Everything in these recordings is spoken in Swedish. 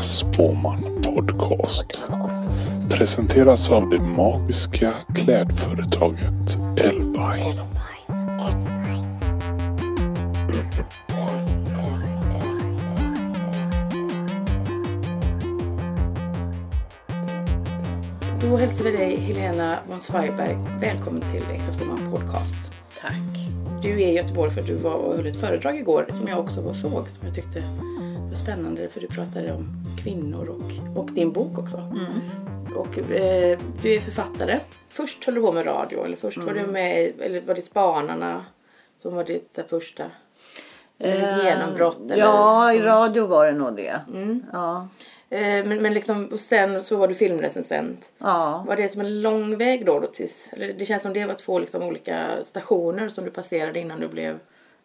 Niklas Spåman Podcast. Presenteras av det magiska klädföretaget Elvine. Då hälsar vi dig Helena von Zweigbergk välkommen till Äkta Spåman Podcast. Tack. Du är i Göteborg för att du var och höll ett föredrag igår som jag också var såg som jag tyckte spännande för du pratade om kvinnor och, och din bok också. Och eh, du är författare. Först höll du på med radio eller först var du med i- eller var det Spanarna som var ditt eh, första eller genombrott? Eller, Ja, i radio var det nog det. Ja. Eh, men, men liksom, och sen så var du filmrecensent. ja. Var det som en lång väg då? då tills, det känns som det var två liksom olika stationer som du passerade innan du blev...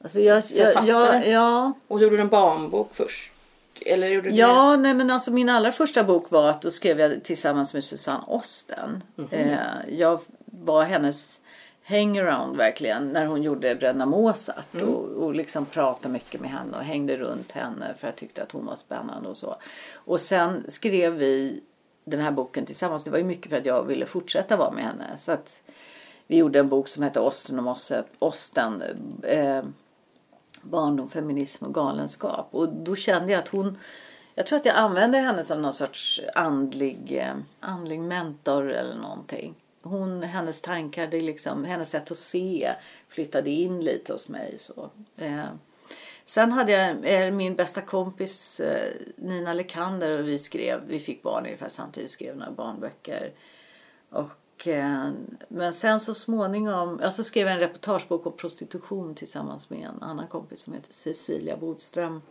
Alltså jag, jag, Författare? jag, ja. Och så gjorde du en barnbok först. Eller gjorde du Ja, nej men alltså min allra första bok var att då skrev jag tillsammans med Susanne Osten. Eh, jag var hennes hangaround verkligen när hon gjorde Bröderna Mozart och, och liksom pratade mycket med henne och hängde runt henne för jag tyckte att hon var spännande och så. Och sen skrev vi den här boken tillsammans. Det var ju mycket för att jag ville fortsätta vara med henne. Så att vi gjorde en bok som hette Osten och Mosse, Osten. Eh, barndom, feminism och galenskap. Och då kände jag att hon, jag tror att jag använde henne som någon sorts andlig, eh, andlig mentor eller någonting. Hon, hennes tankar, det liksom, hennes sätt att se flyttade in lite hos mig. Så. Eh. Sen hade jag eh, min bästa kompis eh, Nina Lekander och vi skrev, vi fick barn ungefär samtidigt, skrev några barnböcker. Och, eh, men sen så småningom, alltså skrev jag en reportagebok om prostitution tillsammans med en annan kompis som heter Cecilia Bodström.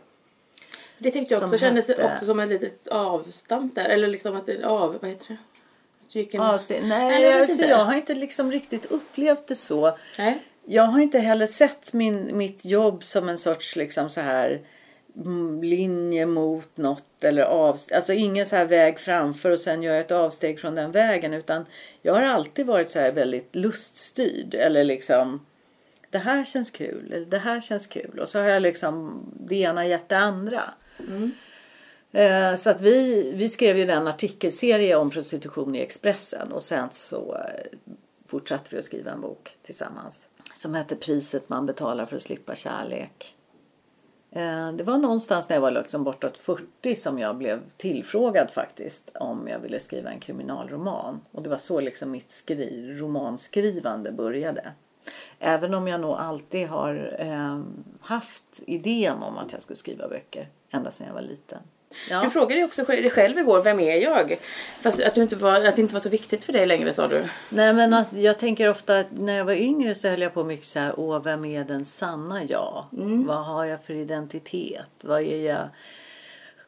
Det tyckte jag också kändes hette- också som ett litet avstamp där. Eller liksom att det av... Vad heter det? Gick en... Nej, nej, jag inte. jag har inte liksom riktigt upplevt det så. Nej. Jag har inte heller sett min, mitt jobb som en sorts liksom så här linje mot något eller av, alltså ingen så här väg framför och sen gör jag ett avsteg från den vägen utan jag har alltid varit så här väldigt luststyrd eller liksom det här känns kul eller det här känns kul och så har jag liksom det ena gett det andra. Eh, Så att vi, vi skrev ju en artikelserie om prostitution i Expressen och sen så eh, fortsatte vi att skriva en bok tillsammans. Som hette Priset man betalar för att slippa kärlek. Eh, det var någonstans när jag var liksom bortåt 40 som jag blev tillfrågad faktiskt om jag ville skriva en kriminalroman. Och det var så liksom mitt skri- romanskrivande började. Även om jag nog alltid har eh, haft idén om att jag skulle skriva böcker. Ända sedan jag var liten. Ja. Du frågade ju också dig själv igår, vem är jag? Fast att, du inte var, att det inte var så viktigt för dig längre sa du. Nej men att jag tänker ofta att när jag var yngre så höll jag på mycket så här, åh vem är den sanna jag? Vad har jag för identitet? Vad är jag?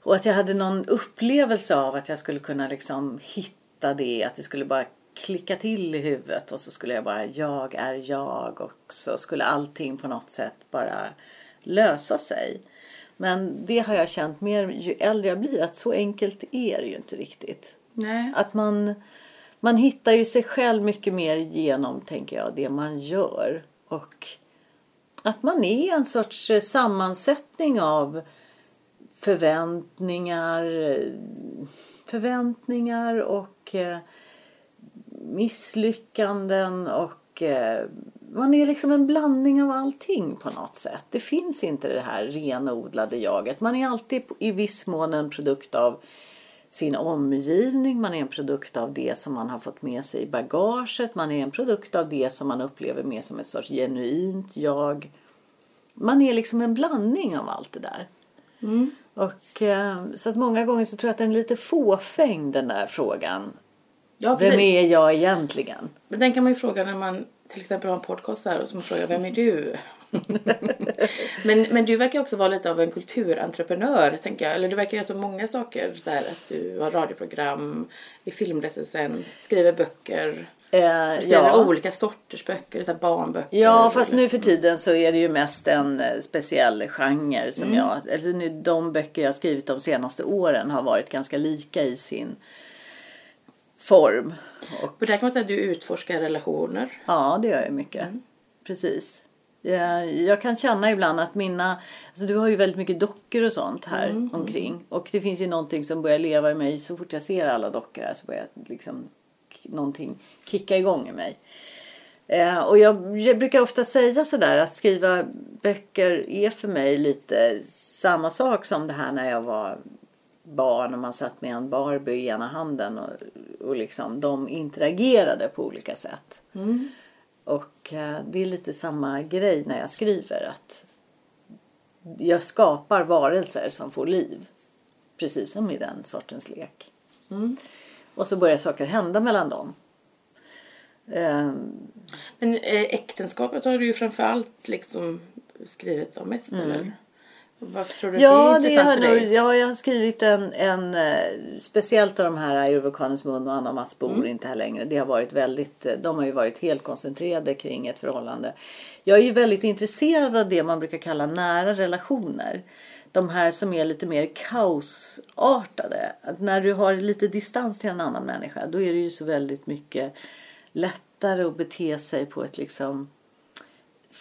Och att jag hade någon upplevelse av att jag skulle kunna liksom hitta det, att det skulle bara klicka till i huvudet och så skulle jag bara, jag är jag och så skulle allting på något sätt bara lösa sig. Men det har jag känt mer ju äldre jag blir att så enkelt är det ju inte riktigt. Nej. Att man, man hittar ju sig själv mycket mer genom, tänker jag, det man gör. Och att man är en sorts eh, sammansättning av förväntningar, förväntningar och eh, misslyckanden och eh, man är liksom en blandning av allting på något sätt. Det finns inte det här renodlade jaget. Man är alltid i viss mån en produkt av sin omgivning, man är en produkt av det som man har fått med sig i bagaget, man är en produkt av det som man upplever mer som ett sorts genuint jag. Man är liksom en blandning av allt det där. Och, eh, så att många gånger så tror jag att den är lite fåfäng den där frågan. Ja, Vem är jag egentligen? Men den kan man ju fråga när man till exempel har en podcast här och som frågar vem är du? men, men du verkar också vara lite av en kulturentreprenör tänker jag. Eller du verkar göra så många saker. Så här, att du har radioprogram, är filmrecensent, skriver böcker. Eh, ja. olika sorters böcker, så barnböcker. Ja, fast eller- nu för tiden så är det ju mest en eh, speciell genre som Mm. jag... Alltså nu, de böcker jag har skrivit de senaste åren har varit ganska lika i sin form. Och Och där kan man säga att du utforskar relationer. ja, det gör jag mycket. Mm. Precis. Jag kan känna ibland att mina... Alltså du har ju väldigt mycket dockor och sånt här omkring. Och det finns ju någonting som börjar leva i mig. Så fort jag ser alla dockor här så börjar liksom någonting kicka igång i mig. Eh, och jag, jag brukar ofta säga sådär att skriva böcker är för mig lite samma sak som det här när jag var barn och man satt med en Barbie i ena handen och, och liksom de interagerade på olika sätt. Och eh, det är lite samma grej när jag skriver att jag skapar varelser som får liv. Precis som i den sortens lek. Och så börjar saker hända mellan dem. Ehm, Men eh, äktenskapet har du ju framförallt liksom skrivit om mest, eller? Varför tror du. Ja, att det är det intressant har för dig? ja, jag har skrivit en, en eh, speciellt av de här Ur vulkanens mun och Anna Mats bor Mm. inte här längre. Det har varit väldigt, eh, de har ju varit helt koncentrerade kring ett förhållande. Jag är ju väldigt intresserad av det man brukar kalla nära relationer. De här som är lite mer kaosartade. Att när du har lite distans till en annan människa då är det ju så väldigt mycket lättare att bete sig på ett liksom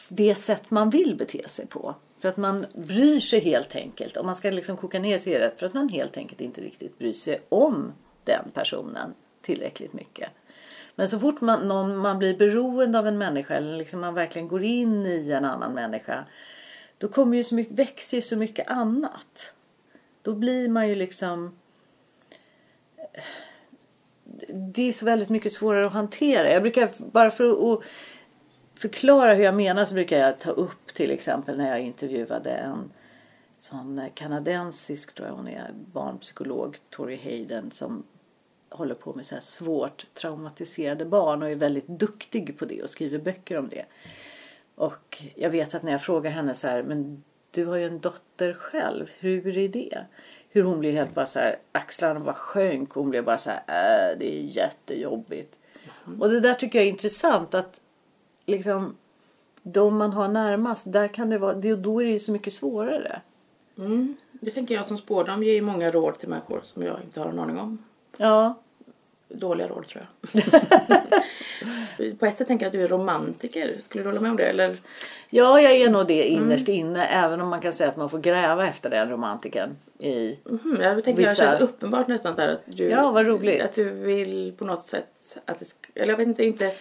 det sätt man vill bete sig på. För att man bryr sig helt enkelt. Om man ska liksom koka ner sig rätt. För att man helt enkelt inte riktigt bryr sig om den personen tillräckligt mycket. Men så fort man, någon, man blir beroende av en människa eller liksom man verkligen går in i en annan människa. Då kommer ju så mycket, växer ju så mycket annat. Då blir man ju liksom det är så väldigt mycket svårare att hantera. Jag brukar, bara för att förklara hur jag menar så brukar jag ta upp till exempel när jag intervjuade en sån kanadensisk, tror jag hon är, barnpsykolog, Tori Hayden som håller på med så här svårt traumatiserade barn och är väldigt duktig på det och skriver böcker om det. Och jag vet att när jag frågar henne så här, men du har ju en dotter själv, hur är det? Hur hon blev helt bara så här, axlarna bara sjönk och hon blev bara så här, äh, det är jättejobbigt. Och det där tycker jag är intressant att liksom de man har närmast, där kan det vara, det, då är det ju så mycket svårare. Mm. Det tänker jag som spårdam ger ju många råd till människor som jag inte har en aning om. Ja, Dåliga råd tror jag. På ett sätt tänker jag att du är romantiker. Skulle du hålla med om det? Eller? ja jag är nog det innerst inne även om man kan säga att man får gräva efter den romantiken i Mhm, jag tänker att Vissa- det känns uppenbart nästan så att du, Ja, vad roligt. att du vill på något sätt att det, eller jag vet inte, inte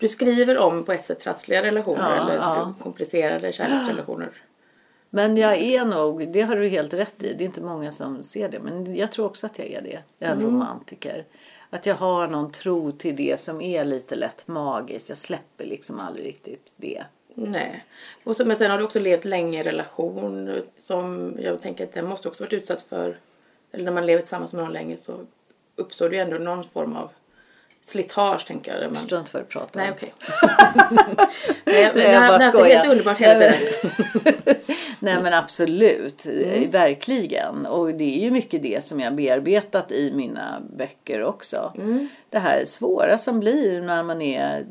du skriver om på ett sätt trassliga relationer Ja, eller ja. komplicerade kärleksrelationer. Men jag är nog, det har du helt rätt i, det är inte många som ser det. Men jag tror också att jag är det, en romantiker. Att jag har någon tro till det som är lite lätt magiskt. Jag släpper liksom aldrig riktigt det. Nej. Och så, men sen har du också levt länge i en relation som jag tänker att den måste också varit utsatt för, eller när man lever tillsammans med någon länge så uppstår det ju ändå någon form av slitage tänker jag. Där Jag förstår inte vad du pratar nej om. okej. Nej, men har bara det har haft det helt underbart hela tiden. Nej men absolut, Eh, verkligen. Och det är ju mycket det som jag bearbetat i mina böcker också. Det här svåra som blir när man är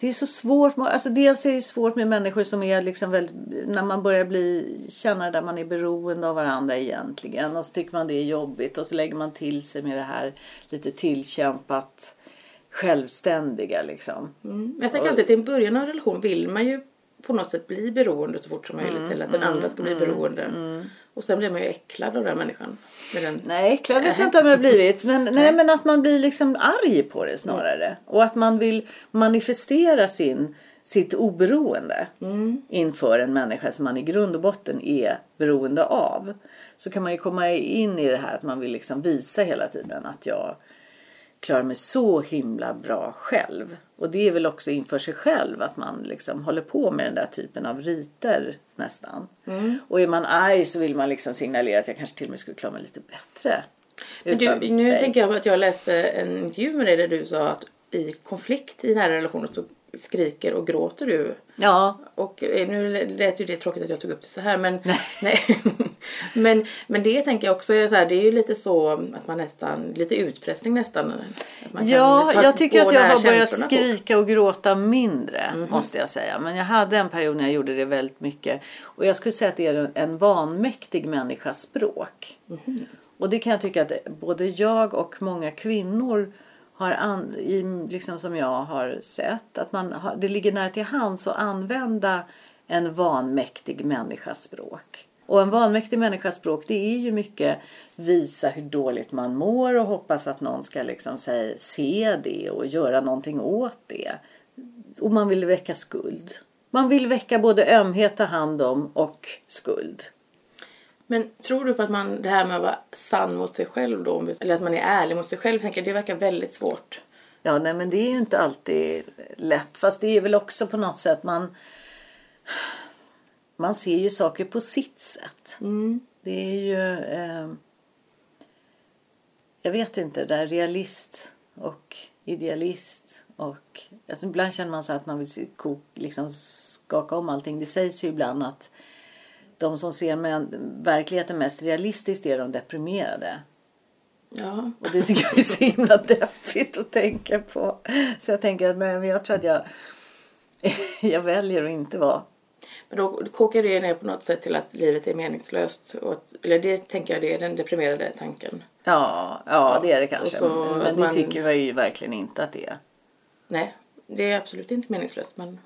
det är så svårt. Alltså dels är det svårt med människor som är liksom väldigt, när man börjar bli, känna där man är beroende av varandra egentligen. Och så tycker man det är jobbigt och så lägger man till sig med det här lite tillkämpat självständiga liksom. Mm. Jag tänker alltid till en början av en relation vill man ju på något sätt bli beroende så fort som möjligt. Mm, eller att den andra ska bli beroende. Och sen blir man ju äcklad av den människan. Den, Nej, klar vet jag inte om jag blivit. Men, nej, men att man blir liksom arg på det snarare. Och att man vill manifestera sin, sitt oberoende inför en människa som man i grund och botten är beroende av. Så kan man ju komma in i det här att man vill liksom visa hela tiden att jag klarar mig så himla bra själv. Och det är väl också inför sig själv att man liksom håller på med den där typen av riter nästan. Och är man arg så vill man liksom signalera att jag kanske till och med skulle klara mig lite bättre. Men du, nu dig. tänker jag på att jag läste en intervju med dig där du sa att i konflikt i nära relationer så skriker och gråter du. Ja, Och eh, nu lät ju det tråkigt att jag tog upp det så här men nej. men, men det tänker jag också är så här, det är ju lite så att man nästan, lite utpressning nästan. Ja jag tycker att jag har börjat skrika och gråta mindre måste jag säga. Men jag hade en period när jag gjorde det väldigt mycket. Och jag skulle säga att det är en- vanmäktig människas språk. Och det kan jag tycka att både jag och många kvinnor har an, i, liksom som jag har sett, att man har, det ligger nära till hands att använda en vanmäktig människas språk. Och en vanmäktig människas språk det är ju mycket visa hur dåligt man mår och hoppas att någon ska liksom säga, se det och göra någonting åt det. Och man vill väcka skuld. Man vill väcka både ömhet, ta hand om och skuld. Men tror du på att man, det här med att vara sann mot sig själv då, eller att man är ärlig mot sig själv, tänker det verkar väldigt svårt. Ja, nej men det är ju inte alltid lätt. Fast det är väl också på något sätt man man ser ju saker på sitt sätt. Mm. Det är ju... Eh, jag vet inte, det där realist och idealist. Och, alltså ibland känner man så att man vill liksom skaka om allting. Det sägs ju ibland att de som ser verkligheten mest realistiskt är de deprimerade. Ja. Och det tycker jag är så himla deppigt att tänka på. Så jag tänker att nej, men jag tror att jag, jag väljer att inte vara men då kokar det ner på något sätt till att livet är meningslöst. Och att, eller det tänker jag det är den deprimerade tanken. Ja, ja det är det kanske. så men men det man- tycker jag ju verkligen inte att det är. Nej, det är absolut inte meningslöst. Men,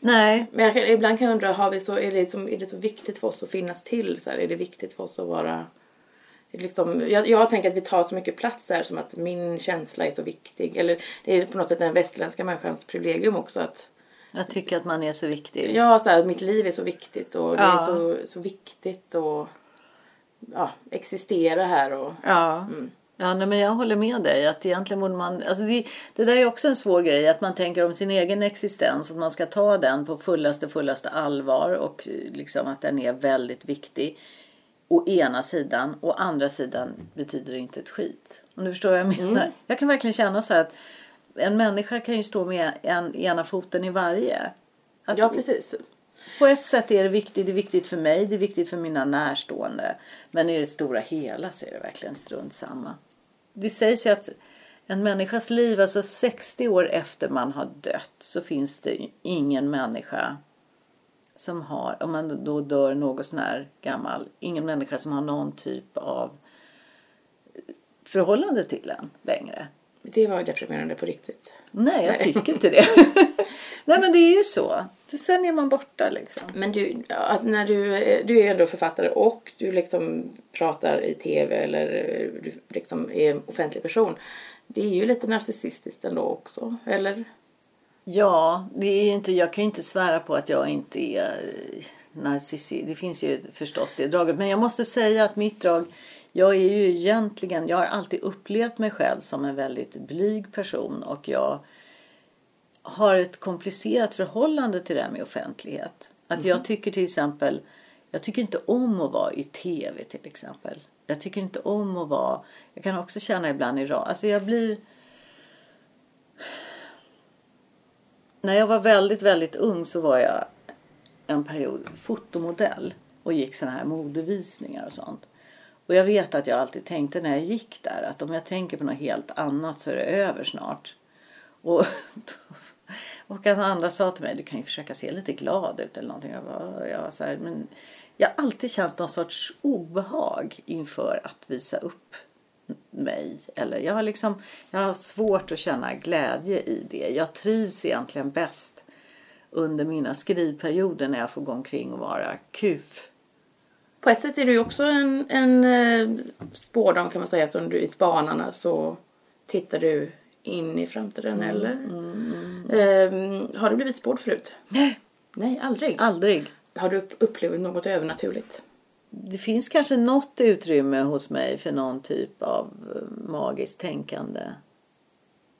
Nej, men jag kan, ibland kan jag undra, har vi så, är, det liksom, är det så viktigt för oss att finnas till? Så här, är det viktigt för oss att vara... Liksom, jag, jag tänker att vi tar så mycket plats där som att min känsla är så viktig. Eller det är på något sätt den västerländska människans privilegium också. att jag tycker att man är så viktig. Ja, så här, mitt liv är så viktigt och det Ja. är så, så viktigt att ja, existera här. Och, Ja. Ja, nej, men jag håller med dig. Att egentligen borde man, alltså det, det där är också en svår grej. Att man tänker om sin egen existens. Att man ska ta den på fullaste, fullaste allvar. Och liksom att den är väldigt viktig. Å ena sidan. Å andra sidan betyder det inte ett skit. Om du förstår vad jag menar. Jag kan verkligen känna så här att en människa kan ju stå med en, ena foten i varje. Att ja, precis. på ett sätt är det viktigt. Det är viktigt för mig. Det är viktigt för mina närstående. Men i det stora hela så är det verkligen strunt samma. Det sägs ju att en människas liv, alltså 60 år efter man har dött så finns det ingen människa som har, om man då dör något sån här gammal, ingen människa som har någon typ av förhållande till en längre. Det var deprimerande på riktigt. Nej, jag tycker inte det. Nej, men det är ju så. Sen är man borta liksom. Men du, när du, är- du är ändå författare och du liksom pratar i tv eller du liksom är en offentlig person. Det är ju lite narcissistiskt ändå också, eller? Ja, det är inte, jag kan ju inte svära på att jag inte är narcissist. Det finns ju förstås det draget. Men jag måste säga att mitt drag, jag är ju egentligen, jag har alltid upplevt mig själv som en väldigt blyg person och jag har ett komplicerat förhållande till det här med offentlighet. Att jag tycker till exempel, jag tycker inte om att vara i tv till exempel. Jag tycker inte om att vara, jag kan också känna ibland i radio, alltså jag blir När jag var väldigt, väldigt ung så var jag en period fotomodell och gick såna här modevisningar och sånt. Och jag vet att jag alltid tänkte när jag gick där att om jag tänker på något helt annat så är det över snart. Och, och andra sa till mig, du kan ju försöka se lite glad ut eller någonting. Jag bara, jag så här, men jag har alltid känt någon sorts obehag inför att visa upp mig. Eller jag har liksom, jag har svårt att känna glädje i det. Jag trivs egentligen bäst under mina skrivperioder när jag får gå omkring och vara kuf. På ett sätt är du ju också en, en eh, spårdam kan man säga. Som du i Spanarna så tittar du in i framtiden, eller? Ehm, har du blivit spådd förut? Nej, Nej, aldrig. aldrig. Har du upp- upplevt något övernaturligt? Det finns kanske något utrymme hos mig för någon typ av eh, magiskt tänkande.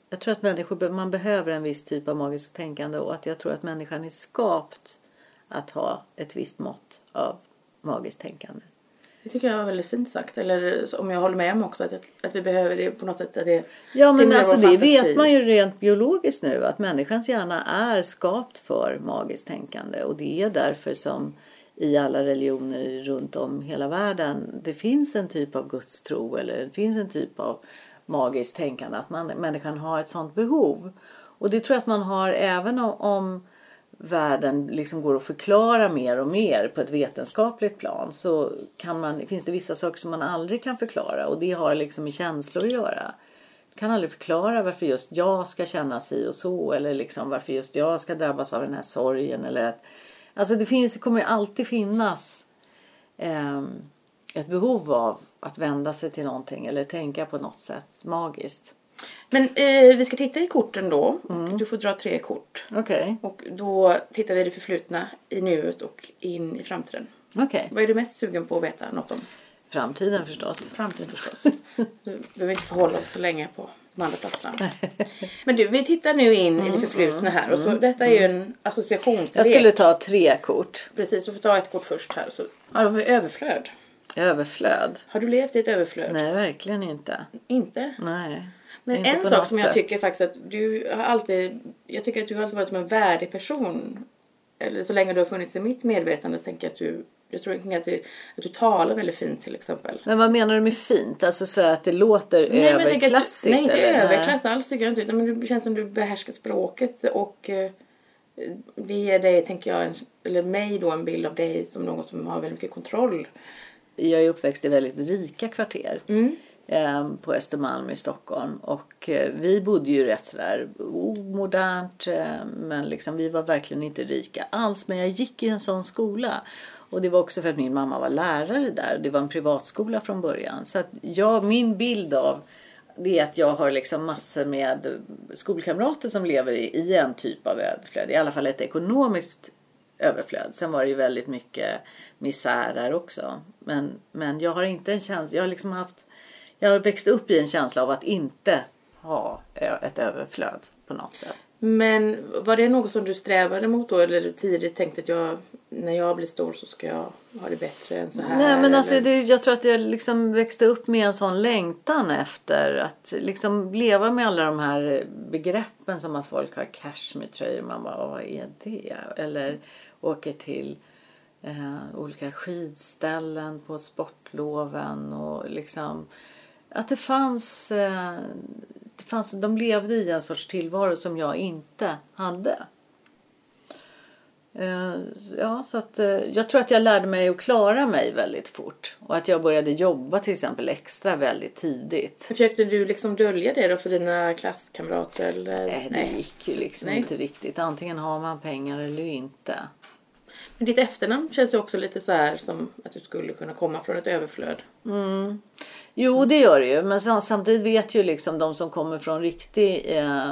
Jag tror att människor, man behöver en viss typ av magiskt tänkande och att jag tror att människan är skapt att ha ett visst mått av magiskt tänkande. Det tycker jag var väldigt fint sagt. Eller om jag håller med om också att, att vi behöver det på något sätt. Att det Ja men alltså det vet man ju rent biologiskt nu att människans hjärna är skapt för magiskt tänkande och det är därför som i alla religioner runt om hela världen det finns en typ av gudstro eller det finns en typ av magiskt tänkande att man, människan har ett sånt behov. Och det tror jag att man har även om, om världen liksom går att förklara mer och mer på ett vetenskapligt plan så kan man, finns det vissa saker som man aldrig kan förklara och det har liksom med känslor att göra. Du kan aldrig förklara varför just jag ska känna si och så eller liksom varför just jag ska drabbas av den här sorgen eller att alltså det finns, det kommer alltid finnas eh, ett behov av att vända sig till någonting eller tänka på något sätt magiskt. Men eh, vi ska titta i korten då. Mm. Du får dra tre kort. Okej. Och då tittar vi i det förflutna, i nuet och in i framtiden. Okej. Vad är du mest sugen på att veta något om? Framtiden förstås. Framtiden förstås. Du behöver inte förhålla oss så länge på de andra platserna. Men du, vi tittar nu in mm, i det mm, förflutna här. Och så, mm, detta är ju en associationslek. Jag skulle ta tre kort. Precis, du får ta ett kort först här. Så, ja, då har vi överflöd. Överflöd? Har du levt i ett överflöd? Nej, verkligen inte. Inte? Nej. Men inte en sak som jag tycker faktiskt att du har alltid... Jag tycker att du har alltid varit som en värdig person. Eller så länge du har funnits i mitt medvetande så tänker jag att du jag tror att du, att du talar väldigt fint till exempel. Men vad menar du med fint? Alltså så att det låter nej, överklassigt? nej, inte överklass alls tycker jag inte. Men det känns som du behärskar språket och eh, det ger dig, tänker jag, en, eller mig då en bild av dig som någon som har väldigt mycket kontroll. Jag är uppväxt i väldigt rika kvarter. Mm. Ehm, på Östermalm i Stockholm. Och eh, vi bodde ju rätt sådär omodernt. Eh, men liksom, vi var verkligen inte rika alls. Men jag gick i en sån skola. Och det var också för att min mamma var lärare där. Det var en privatskola från början. Så att jag, min bild av det är att jag har liksom massor med skolkamrater som lever i, i en typ av överflöd. I alla fall ett ekonomiskt överflöd. Sen var det ju väldigt mycket misär där också. Men, men jag har inte en känsla, jag har liksom haft, jag har växt upp i en känsla av att inte ha ett överflöd på något sätt. Men var det något som du strävade mot då eller tidigt tänkte att jag när jag blir stor så ska jag ha det bättre än så här? Nej men alltså det, jag tror att jag liksom växte upp med en sån längtan efter att liksom leva med alla de här begreppen som att folk har cashmere-tröjor. Man bara, vad är det? Eller åker till eh, olika skidställen på sportloven och liksom att det fanns, eh, det fanns, de levde i en sorts tillvaro som jag inte hade. Eh, ja, så att, eh, jag tror att jag lärde mig att klara mig väldigt fort. Och att jag började jobba till exempel extra väldigt tidigt. Försökte du liksom dölja det då för dina klasskamrater? Eller? Nej, det gick ju liksom Nej. inte riktigt. Antingen har man pengar eller inte. Men ditt efternamn känns ju också lite så här som att du skulle kunna komma från ett överflöd. Mm. Jo, det gör det ju. Men samtidigt vet ju liksom de som kommer från riktig eh,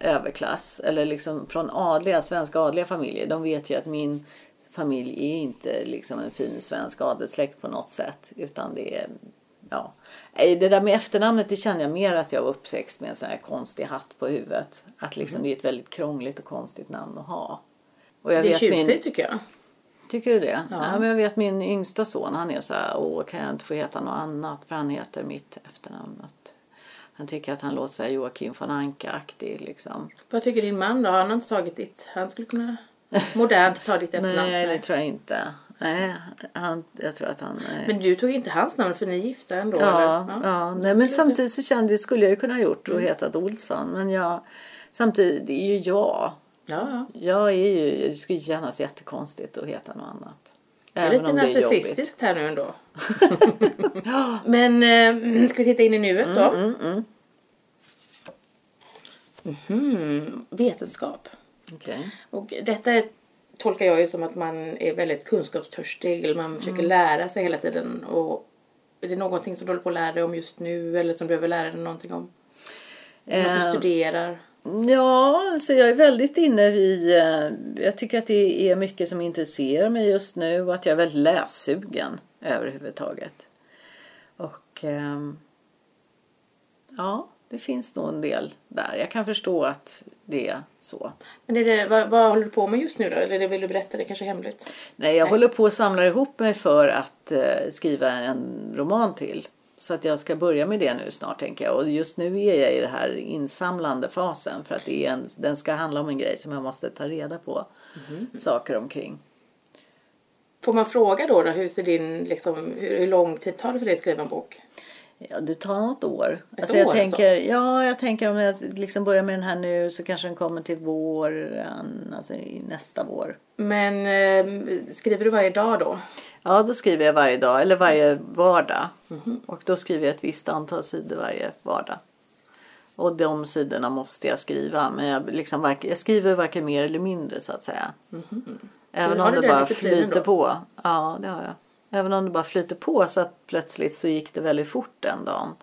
överklass eller liksom från adliga, svenska adliga familjer. De vet ju att min familj är inte liksom en fin svensk adelssläkt på något sätt. Utan det är, ja. Det där med efternamnet det känner jag mer att jag var uppväxt med en sån här konstig hatt på huvudet. Att liksom mm. det är ett väldigt krångligt och konstigt namn att ha. Och jag det är tjusigt min... tycker jag. Tycker du det? Ja. ja. men jag vet min yngsta son han är så här, åh kan jag inte få heta något annat för han heter mitt efternamn. Att han tycker att han låter sig Joakim von Anka-aktig liksom. Vad tycker din man då? Har han inte tagit ditt? Han skulle kunna modernt ta ditt efternamn? Nej, det tror jag inte. Nej, han, jag tror att han... Nej. Men du tog inte hans namn för ni är gifta ändå? Ja, eller? ja. ja. Nej, men samtidigt så kände jag, skulle jag ju kunna ha gjort och mm. hetat Olsson. Men jag, samtidigt, det är ju jag. Ja, ja. Jag är ju, det skulle kännas jättekonstigt att heta något annat. Det är lite narcissistiskt här nu ändå. Men äh, ska vi titta in i nuet då? Mm, mm, mm. Mm Vetenskap. Okay. Och detta är, tolkar jag ju som att man är väldigt kunskapstörstig. Eller man försöker mm. lära sig hela tiden. Och är det någonting som du håller på att lära dig om just nu? Eller som du behöver lära dig någonting om? Något du eh, studerar? Ja, alltså jag är väldigt inne i... Eh, jag tycker att det är mycket som intresserar mig just nu och att jag är väldigt lässugen överhuvudtaget. Och ehm, ja, det finns nog en del där. Jag kan förstå att det är så. Men är det, vad, vad håller du på med just nu då? Eller vill du berätta det kanske hemligt? Nej, jag Nej. håller på att samla ihop mig för att uh, skriva en roman till. Så att jag ska börja med det nu snart tänker jag. Och just nu är jag i den här insamlande fasen. För att det är en, den ska handla om en grej som jag måste ta reda på mm. saker omkring. Får man fråga då, då hur, ser din, liksom, hur, hur lång tid tar det för dig att skriva en bok? Ja, det tar något år. Ett alltså, år jag tänker, alltså? Ja, jag tänker om jag liksom börjar med den här nu så kanske den kommer till våren, alltså nästa vår. Men eh, skriver du varje dag då? Ja, då skriver jag varje dag eller varje vardag. Mm -hmm. Och då skriver jag ett visst antal sidor varje vardag. Och de sidorna måste jag skriva. Men jag, liksom, jag skriver varken mer eller mindre så att säga. Även Du har om det bara flyter då? på. Ja, det har jag. Även om det bara flyter på så att plötsligt så gick det väldigt fort den dagen.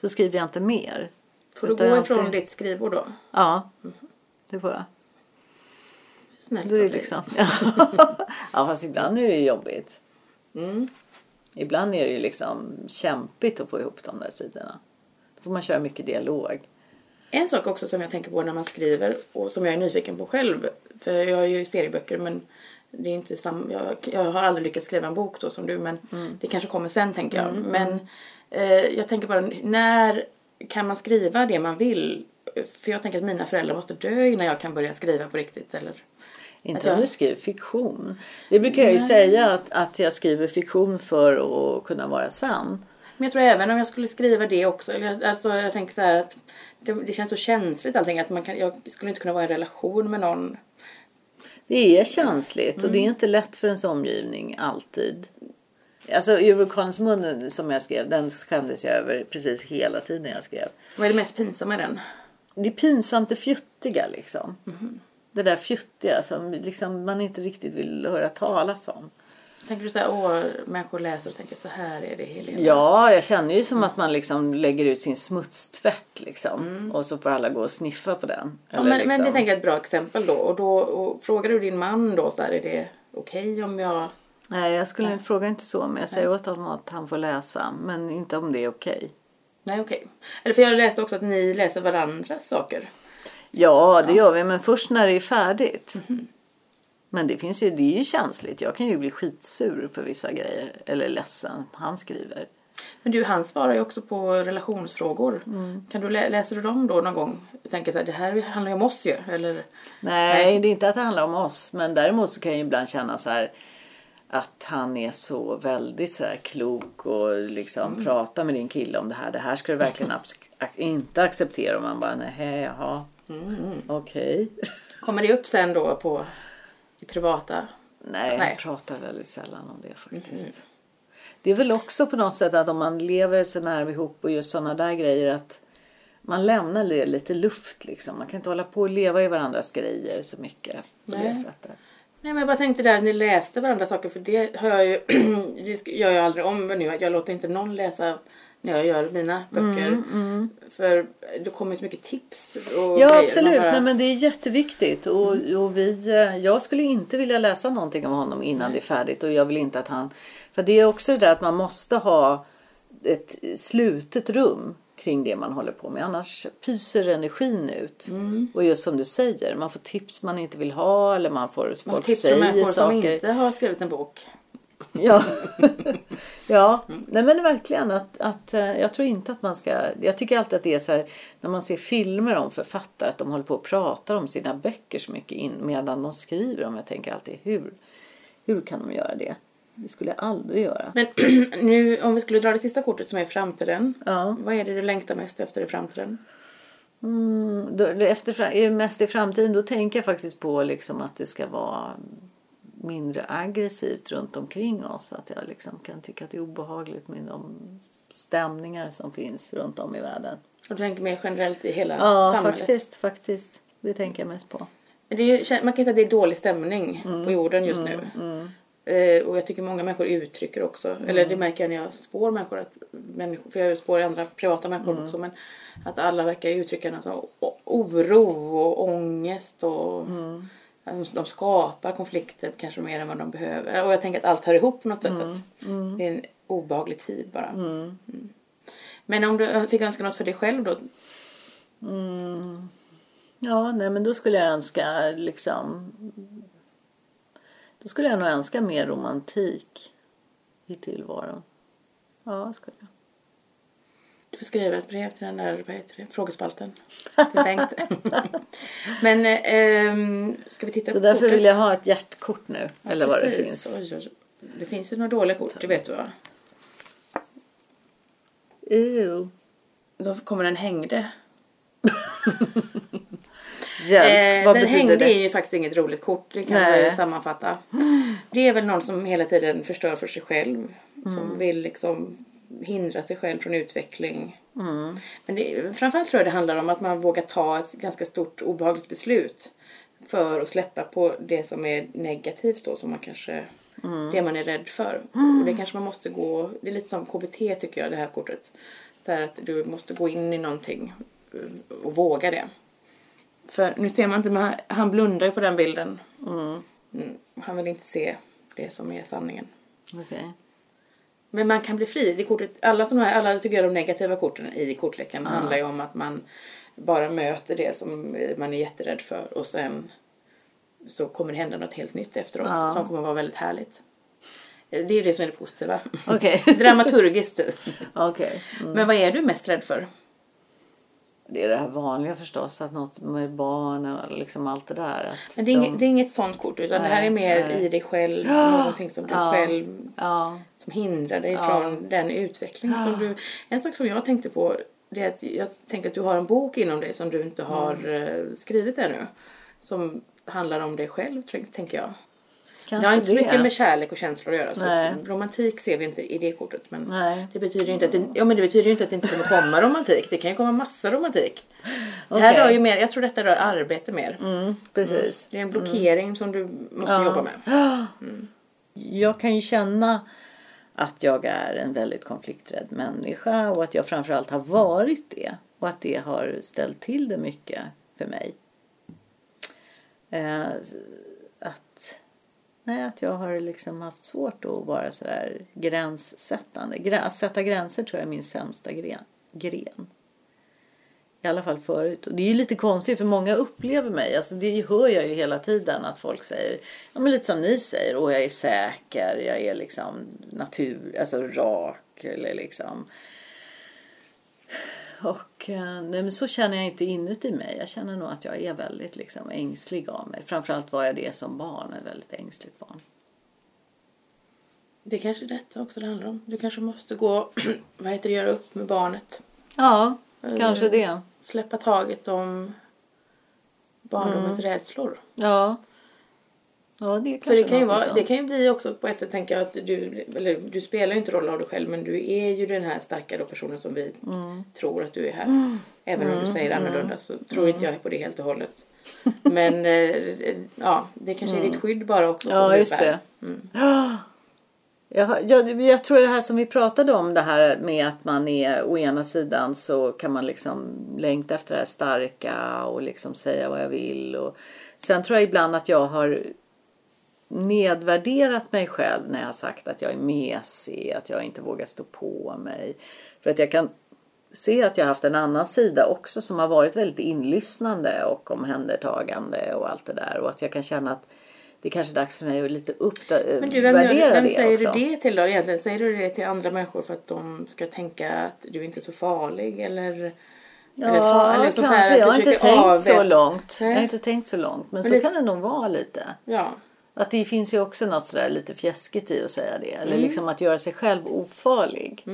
Så skriver jag inte mer. Får du gå ifrån alltid- ditt skrivbord då? Ja, det får jag. Snällt är det dig. liksom. ja, fast ibland är det ju jobbigt. Mm. Ibland är det ju liksom kämpigt att få ihop de där sidorna. Då får man köra mycket dialog. En sak också som jag tänker på när man skriver och som jag är nyfiken på själv. För jag har ju serieböcker men det är inte sam- jag, jag har aldrig lyckats skriva en bok då som du men det kanske kommer sen tänker jag. Men eh, jag tänker bara när kan man skriva det man vill? För jag tänker att mina föräldrar måste dö innan jag kan börja skriva på riktigt eller? Inte jag- om du skriver fiktion. Det brukar jag ju säga att, att jag skriver fiktion för att kunna vara sann. Men jag tror även om jag skulle skriva det också. Eller, alltså, jag tänker så här att det, det känns så känsligt allting. Att man kan, jag skulle inte kunna vara i en relation med någon. Det är känsligt och det Mm. är inte lätt för ens omgivning alltid. Alltså Euroconens mun som jag skrev, den skämdes jag över precis hela tiden jag skrev. Vad är det mest pinsamma i den? Det är pinsamt det fjuttiga liksom. Mhm. Det där fjuttiga som liksom man inte riktigt vill höra talas om. Tänker du så här, åh, människor läser och tänker så här är det Helena. Ja, jag känner ju som att man liksom lägger ut sin smutstvätt liksom. Och så får alla gå och sniffa på den. Mm. Ja, men, men liksom- det tänker jag är ett bra exempel då. Och då och frågar du din man då så här, är det okej om jag... Nej, jag skulle inte fråga inte så. Men jag säger åt honom att han får läsa. Men inte om det är okej. Nej okej. Eller för jag läste också att ni läser varandras saker. Ja, det gör vi. Men först när det är färdigt. Mhm. Men det finns ju, det är ju känsligt. Jag kan ju bli skitsur på vissa grejer. Eller ledsen. Han skriver. Men du, han svarar ju också på relationsfrågor. Mm. Kan du lä- läser du dem då någon gång? Jag tänker så här, det här handlar ju om oss ju. Eller... Nej, det är inte att det handlar om oss. Men däremot så kan jag ju ibland känna så här att han är så väldigt så klok och liksom Mm. pratar med din kille om det här. Det här ska du verkligen inte acceptera. Och man bara, nej, jaha, Mm. okej. Kommer det upp sen då på i privata? Nej, Nej. jag pratar väldigt sällan om det faktiskt. Det är väl också på något sätt att om man lever så nära ihop och just sådana där grejer att man lämnar det lite luft liksom. Man kan inte hålla på och leva i varandras grejer så mycket på det Nej. sättet. Nej men jag bara tänkte där, ni läste varandra saker för det har jag ju, det gör jag aldrig om nu. Jag låter inte någon läsa när jag gör mina böcker. För det kommer så mycket tips och Ja. Man absolut, bara- Nej, men det är jätteviktigt. Och, och vi, eh, jag skulle inte vilja läsa någonting om honom innan det är färdigt. Och jag vill inte att han... För det är också det där att man måste ha ett slutet rum kring det man håller på med. Annars pyser energin ut. Mm. Och just som du säger, man får tips man inte vill ha eller man får Man folk tipsar om säger människor som saker. inte har skrivit en bok. Ja, ja. Nej, men verkligen att, att eh, jag tror inte att man ska. Jag tycker alltid att det är så här när man ser filmer om författare att de håller på och pratar om sina böcker så mycket in, medan de skriver dem. Jag tänker alltid hur, hur kan de göra det? Det skulle jag aldrig göra. Men nu om vi skulle dra det sista kortet som är framtiden. Ja. Vad är det du längtar mest efter i framtiden? Mm, då, efter, mest i framtiden då tänker jag faktiskt på liksom att det ska vara mindre aggressivt runt omkring oss. Att jag liksom kan tycka att det är obehagligt med de stämningar som finns runt om i världen. Och du tänker mer generellt i hela Ja, samhället? faktiskt, faktiskt. Det tänker jag mest på. Men Det är man kan ju säga att det är dålig stämning Mm. på jorden just nu. Eh, och jag tycker många människor uttrycker också, Mm. eller det märker jag när jag spår människor, att människor för jag spår andra privata människor Mm. också, men att alla verkar uttrycka någon sån oro och ångest och Mm. De skapar konflikter kanske mer än vad de behöver. Och jag tänker att allt hör ihop på något sätt. Mm. Att det är en obehaglig tid bara. Mm. Men om du fick önska något för dig själv då? Ja, nej men då skulle jag önska liksom... Då skulle jag nog önska mer romantik i tillvaron. Ja, skulle jag. Du får skriva ett brev till den där vad heter det, frågespalten. Till Bengt. Men eh, ska vi titta Så på därför kortet? vill jag ha ett hjärtkort nu. Ja, eller vad det finns. Oj, oj, oj. Det finns ju några dåliga kort, det vet du va? Ew. Då kommer den hängde. Hjälp, Eh, den hängde det? är ju faktiskt inget roligt kort, det kan Nej. vi sammanfatta. Det är väl någon som hela tiden förstör för sig själv. Mm. Som vill liksom hindra sig själv från utveckling. Men det, framförallt tror jag det handlar om att man vågar ta ett ganska stort obehagligt beslut för att släppa på det som är negativt då som man kanske det man är rädd för. Och det kanske man måste gå, det är lite som KBT tycker jag det här kortet. Så här att du måste gå in i någonting eh, och våga det. För nu ser man inte, men han blundar ju på den bilden. Mm, Han vill inte se det som är sanningen. Okej. Men man kan bli fri. Det kortet, alla, såna här, alla tycker jag de negativa korten i kortleken handlar ju om att man bara möter det som man är jätterädd för och sen så kommer det hända något helt nytt efteråt Ja. som kommer vara väldigt härligt. Det är ju det som är det positiva. Okej. Dramaturgiskt. Okej. Men vad är du mest rädd för? Det är det här vanliga förstås, att något med barn och liksom allt det där. Men det är, de- inget, det är inget sånt kort utan det här är Nej, mer nej. i dig själv. Någonting som du Ja. själv Ja, som hindrar dig från den utveckling som du... En sak som jag tänkte på det är att jag tänker att du har en bok inom dig som du inte har Mm. eh, skrivit ännu. Som handlar om dig själv, tänker jag. Kanske det har inte så mycket med kärlek och känslor att göra. Så Nej. romantik ser vi inte i det kortet. Men Nej. det betyder ju inte att det, ja, men det betyder ju inte att det inte kommer komma romantik. Det kan ju komma massa romantik. Det här rör ju mer, jag tror detta rör arbete mer. Mm, precis. Det är en blockering som du måste Ja. jobba med. Jag kan ju känna att jag är en väldigt konflikträdd människa och att jag framförallt har varit det. Och att det har ställt till det mycket för mig. Eh, nej, att jag har liksom haft svårt att vara så där gränssättande. Att sätta gränser tror jag är min sämsta gren. gren. I alla fall förut. Och det är ju lite konstigt för många upplever mig. Alltså det hör jag ju hela tiden att folk säger. Ja men lite som ni säger. åh jag är säker. Jag är liksom natur, alltså rak. Eller liksom. Och eh, nej, så känner jag inte inuti mig. Jag känner nog att jag är väldigt liksom ängslig av mig. Framförallt var jag det som barn. Ett väldigt ängsligt barn. Det är kanske är detta också det handlar om. Du kanske måste gå, vad heter det, göra upp med barnet. Ja, kanske Eller- det. Släppa taget om barndomens Mm. rädslor. Ja. Ja, det kanske det kan, ju vara, det kan ju bli också på ett sätt tänka jag att du, eller du spelar ju inte roll av dig själv men du är ju den här starka då personen som vi Mm. tror att du är här. Även om du säger annorlunda så tror inte jag på det helt och hållet. Men eh, ja, det kanske är ditt skydd bara också. Mm. Ja, just det. Ja. Jag, jag, jag tror det här som vi pratade om det här med att man är å ena sidan så kan man liksom längta efter det här starka och liksom säga vad jag vill. Och sen tror jag ibland att jag har nedvärderat mig själv när jag har sagt att jag är mesig, att jag inte vågar stå på mig. För att jag kan se att jag har haft en annan sida också som har varit väldigt inlyssnande och omhändertagande och allt det där. Och att jag kan känna att det kanske är dags för mig att lite uppvärdera Men du, vem, vem det säger också. du det till då egentligen? Säger du det till andra människor för att de ska tänka att du inte är så farlig eller? Ja, eller fa- eller så kanske. här jag har inte tänkt så avvä- långt. Jag Nej. har inte tänkt så långt. Men, Men så det- kan det nog vara lite. Ja. Att det finns ju också något sådär lite fjäskigt i att säga det. Eller Mm. liksom att göra sig själv ofarlig.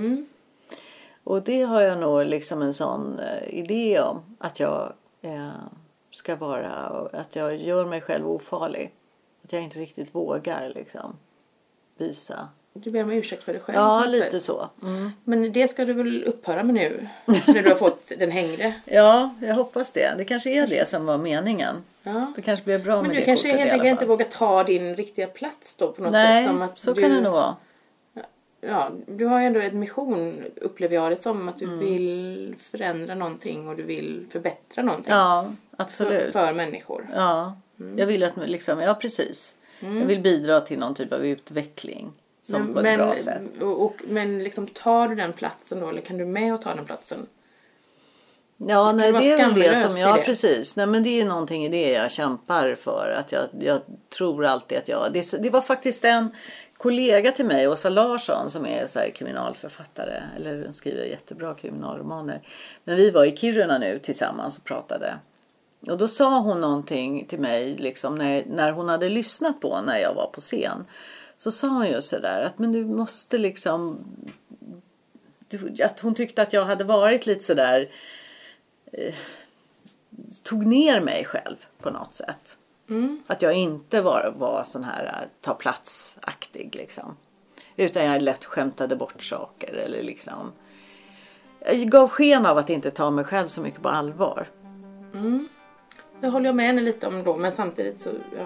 Och det har jag nog liksom en sån eh, idé om. Att jag eh, ska vara, att jag gör mig själv ofarlig. Att jag inte riktigt vågar liksom visa. Du ber om ursäkt för dig själv. Ja, lite sätt. så. Mm. Men det ska du väl upphöra med nu? när du har fått den hängde. Ja, jag hoppas det. Det kanske är det som var meningen. Ja. Det kanske blir bra Men med du det kanske kortet i helt enkelt inte vågar ta din riktiga plats då på något Nej, sätt. Att så du, kan det nog vara. Ja, du har ju ändå en mission upplever jag det som. Att du Mm. vill förändra någonting och du vill förbättra någonting. Ja, för, absolut. för människor. Ja, Mm. jag vill att liksom, ja precis. Jag vill bidra till någon typ av utveckling. Som Men, på ett men, bra sätt. och, och, men liksom tar du den platsen då eller kan du med och ta den platsen? Ja, nej, vara det är väl det som jag, det. precis. Nej, men det är någonting i det jag kämpar för. Att jag, jag tror alltid att jag, det, det var faktiskt en kollega till mig, Åsa Larsson, som är så kriminalförfattare. Eller skriver jättebra kriminalromaner. Men vi var i Kiruna nu tillsammans och pratade. Och då sa hon någonting till mig liksom när, när hon hade lyssnat på när jag var på scen. Så sa hon ju sådär att men du måste liksom du, att hon tyckte att jag hade varit lite sådär eh, tog ner mig själv på något sätt. Att jag inte var, var sån här eh, ta plats-aktig liksom. Utan jag lätt skämtade bort saker eller liksom jag gav sken av att inte ta mig själv så mycket på allvar. Det håller jag med henne lite om då men samtidigt så ja,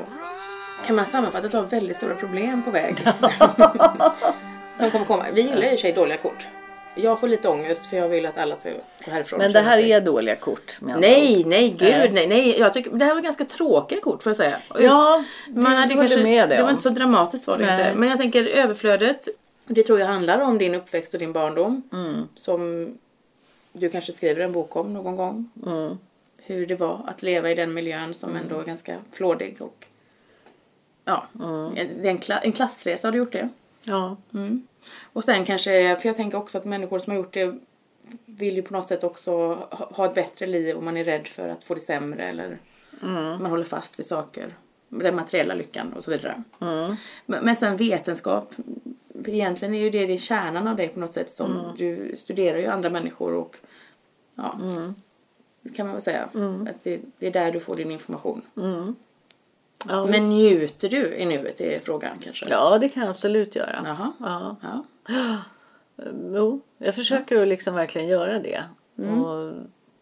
kan man sammanfatta att du har väldigt stora problem på väg. Som kommer komma. Vi gillar i och för sig dåliga kort. Jag får lite ångest för jag vill att alla ska gå härifrån. Men det här sig- är dåliga kort. Nej, nej, gud Nej. nej. nej. Jag tycker, det här var ganska tråkiga kort får jag säga. Ja, Man du hade håller kanske, med det det var inte så dramatiskt var det Nej. inte. Men jag tänker överflödet. Det tror jag handlar om din uppväxt och din barndom. Mm. Som du kanske skriver en bok om någon gång. Mm. Hur det var att leva i den miljön som ändå är ganska flådig. Och, ja, Mm. en, det är en, kla, en klassresa har du gjort det. Ja. Och sen kanske, för jag tänker också att människor som har gjort det vill ju på något sätt också ha, ett bättre liv och man är rädd för att få det sämre eller man håller fast vid saker. Den materiella lyckan och så vidare. Men, men sen vetenskap, egentligen är ju det, det är kärnan av det på något sätt som du studerar ju andra människor och ja, kan man väl säga. Att det, det är där du får din information. Ja, Men visst. njuter du i nuet är frågan kanske? ja, det kan jag absolut göra. Jaha. Ja. Ja. Jo, jag försöker att liksom verkligen göra det. Mm. Och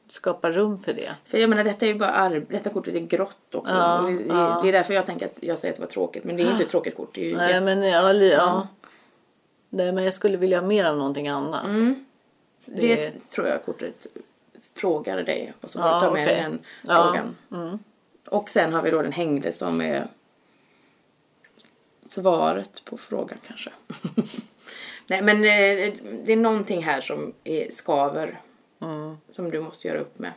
skapa rum för det. För jag menar detta är ju bara detta kortet är grått också. Ja, det, ja. det är därför jag tänker att jag säger att det var tråkigt. Men det är inte ett tråkigt kort. Det ju Nej, men, ja, ja. Nej, men jag skulle vilja ha mer av någonting annat. det, det- tror jag kortet frågar dig. Och så Ja, du ta med okej. den Ja, frågan. Och sen har vi då den hängde som är svaret på frågan kanske. Nej men eh, det är någonting här som är skaver. Som du måste göra upp med.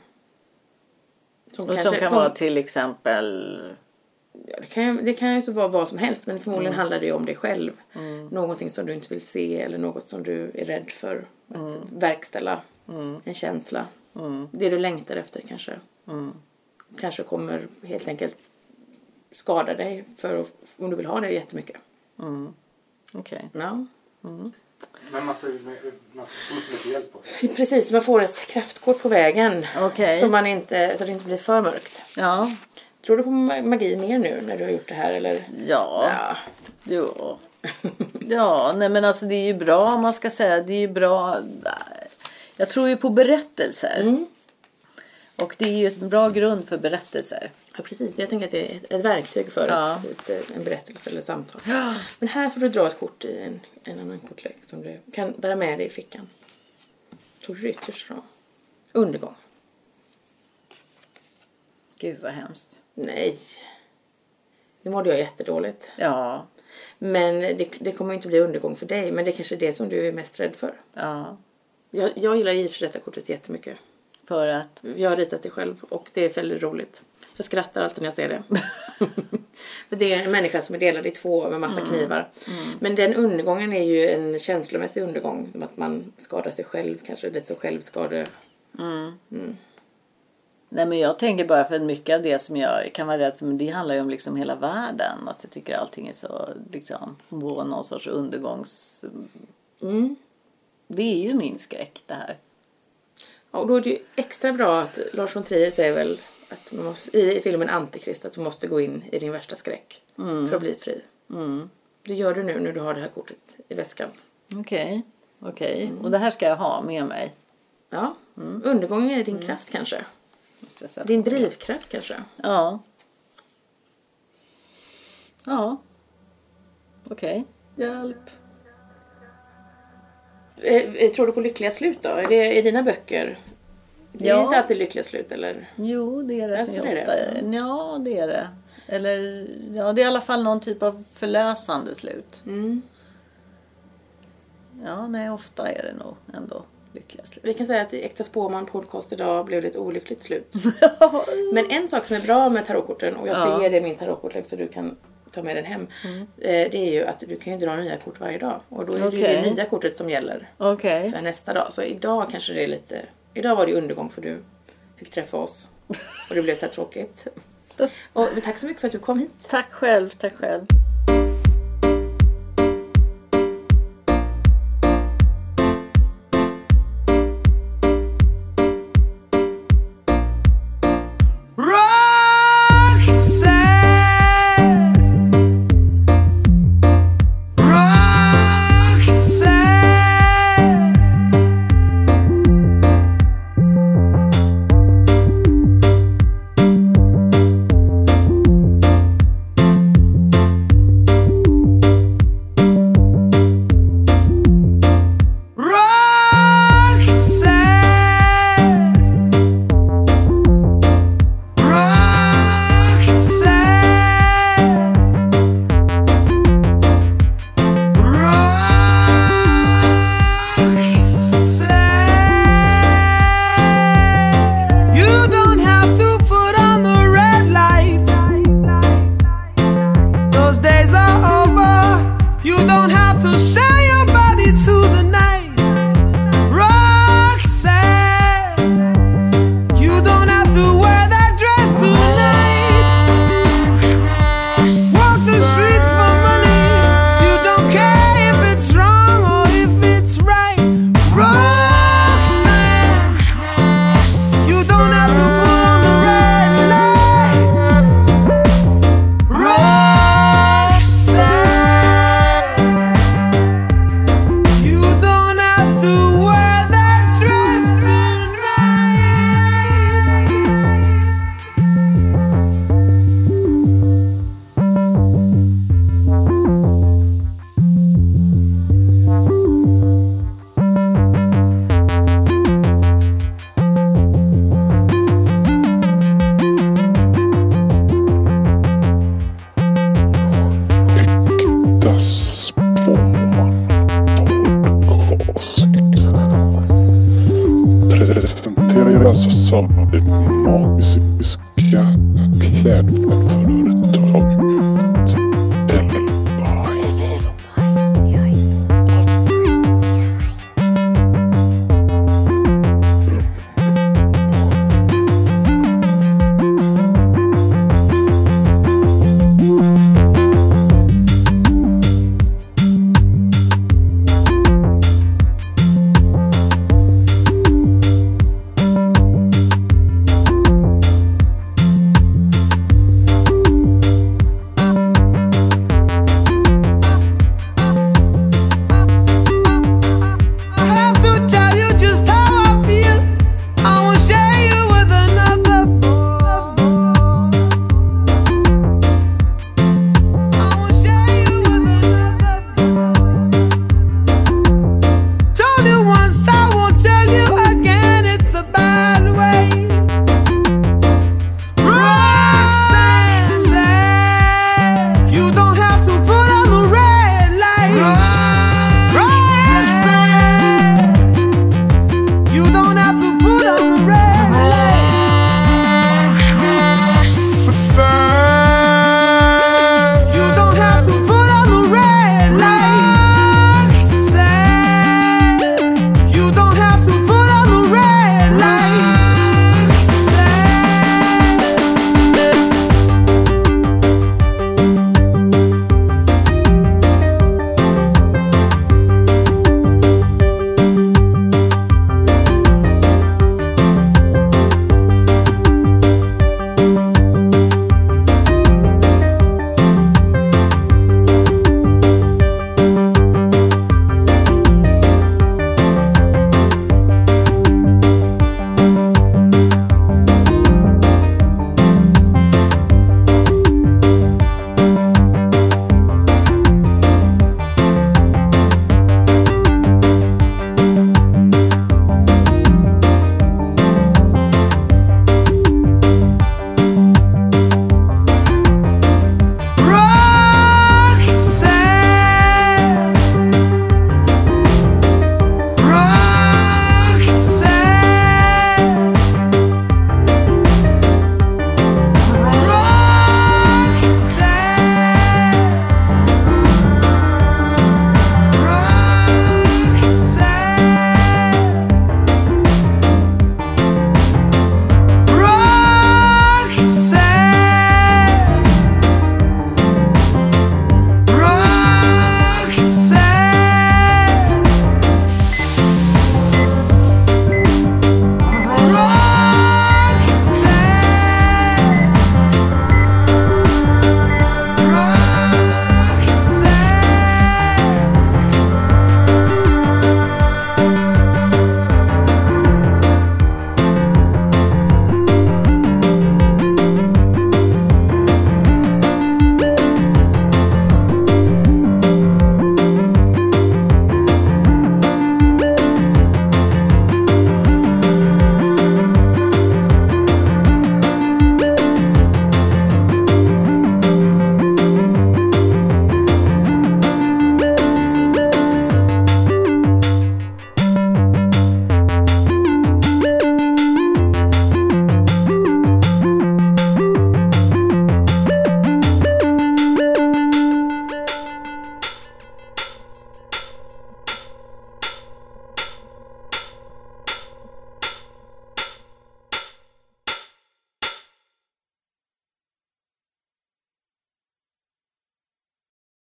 Som Och som kanske kan kom- vara till exempel... Ja, det, kan, ju- det kan ju vara vad som helst men förmodligen handlar det ju om dig själv. Mm. Någonting som du inte vill se eller något som du är rädd för att Mm. verkställa. En känsla. Det du längtar efter kanske. Mm. Kanske kommer helt enkelt skada dig för att, om du vill ha det jättemycket. Okej. Ja. Men man får, man får lite hjälp också. Precis, man får ett kraftkort på vägen. Okej. Så, man inte, så det inte blir för mörkt. Ja. Tror du på ma- magi mer nu när du har gjort det här eller? Ja. Ja. Jo. Ja, nej men alltså det är ju bra om man ska säga. Det är ju bra. Jag tror ju på berättelser. Mm. Och det är ju en bra grund för berättelser. Ja, precis. Jag tänker att det är ett- verktyg för Ja. ett, ett, en berättelse eller samtal. Men här får du dra ett kort i en, en annan kortlek som du kan bära med dig i fickan. Tog du ytterst då? Undergång. Gud vad hemskt. Nej. Nu mådde jag jättedåligt. Ja. Men det, det kommer inte bli undergång för dig. Men det är kanske är det som du är mest rädd för. Ja. Jag, jag gillar i och för sig detta kortet jättemycket. För att. Jag har ritat det själv och det är väldigt roligt. Jag skrattar alltid när jag ser det. För det är en människa som är delad i två med massa knivar. Men den undergången är ju en känslomässig undergång. Som att man skadar sig själv kanske. Lite så självskade. Nej men jag tänker bara för mycket av det som jag kan vara rädd för. Men det handlar ju om liksom hela världen. Att jag tycker allting är så liksom. På någon sorts undergångs. Mm. Det är ju min skräck det här. Ja, Och då är det ju extra bra att Lars von Trier säger väl att man måste, i filmen Antikrist att du måste gå in i din värsta skräck för att bli fri. Det gör du nu när du har det här kortet i väskan. Okej. Okej. Och det här ska jag ha med mig. Ja, undergången är din kraft kanske. Din drivkraft kanske. Ja. Ja. Okej. Hjälp. Eh, eh, Tror du på lyckliga slut då? Är det i dina böcker? Det är Ja. inte alltid lyckliga slut eller? Jo, det är det. Alltså, det det är ofta. Ja, det är det. Eller ja, det är i alla fall någon typ av förlösande slut. Mm. Ja, nej, ofta är det nog ändå lyckliga slut. Vi kan säga att i Äkta Spåman podcast idag blev det ett olyckligt slut. Men en sak som är bra med tarotkorten och jag ska Ja. Ge dig min tarotkortlek så du kan ta med den hem. eh, Det är ju att du kan ju dra nya kort varje dag. Och då är det ju Okej. det nya kortet som gäller Okej. för nästa dag. Så idag kanske det är lite... Idag var det ju undergång för du fick träffa oss. Och det blev så här tråkigt. Och, tack så mycket för att du kom hit. Tack själv, tack själv.